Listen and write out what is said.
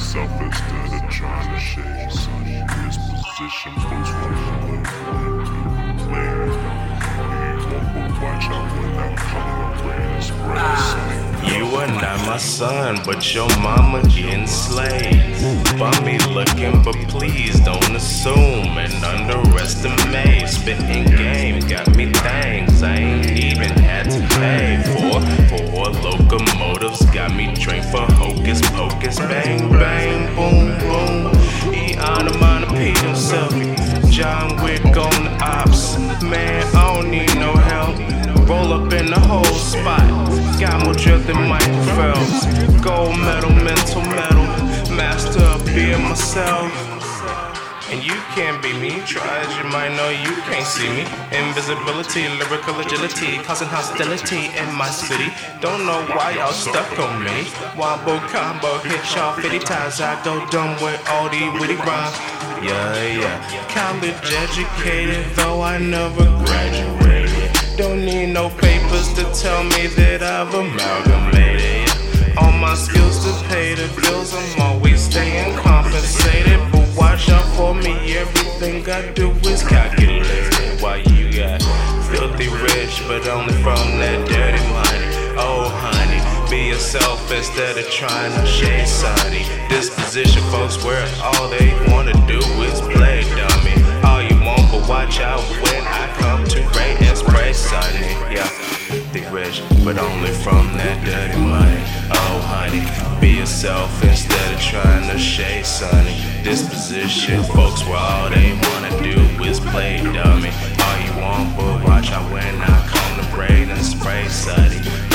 myself instead of trying to shade sunny. This position, play. You are not my son, but your mama getting slayed. Bummy looking, but please don't assume and underestimate. Spitting game got me things I ain't even had to pay for. Four locomotives John on the ops. Man, I don't need no help. Roll up in the whole spot. Got more drip than Michael Phelps. Gold medal, mental medal. Master of being myself. And you can't be me. Try as you might know, you can't see me. Invisibility, lyrical agility, causing hostility in my city. Don't know why y'all stuck on me. Wombo combo, hit y'all 50 times. I go dumb with all these witty rhymes. Yeah, yeah. College educated, though I never graduated. Don't need no papers to tell me that I've amalgamated. All my skills to pay the bills, I'm always staying compensated. But watch out for me, everything I do is calculated. Why you got filthy rich, but only from that dirty money. Oh, honey, be yourself instead of trying to shade sunny. Disposition, folks, where all they wanna do dirty money. Oh, honey, be yourself instead of trying to shade sunny. Disposition, folks, where all they wanna do is play dummy. All you want, but watch out when I come to braid and spray sunny.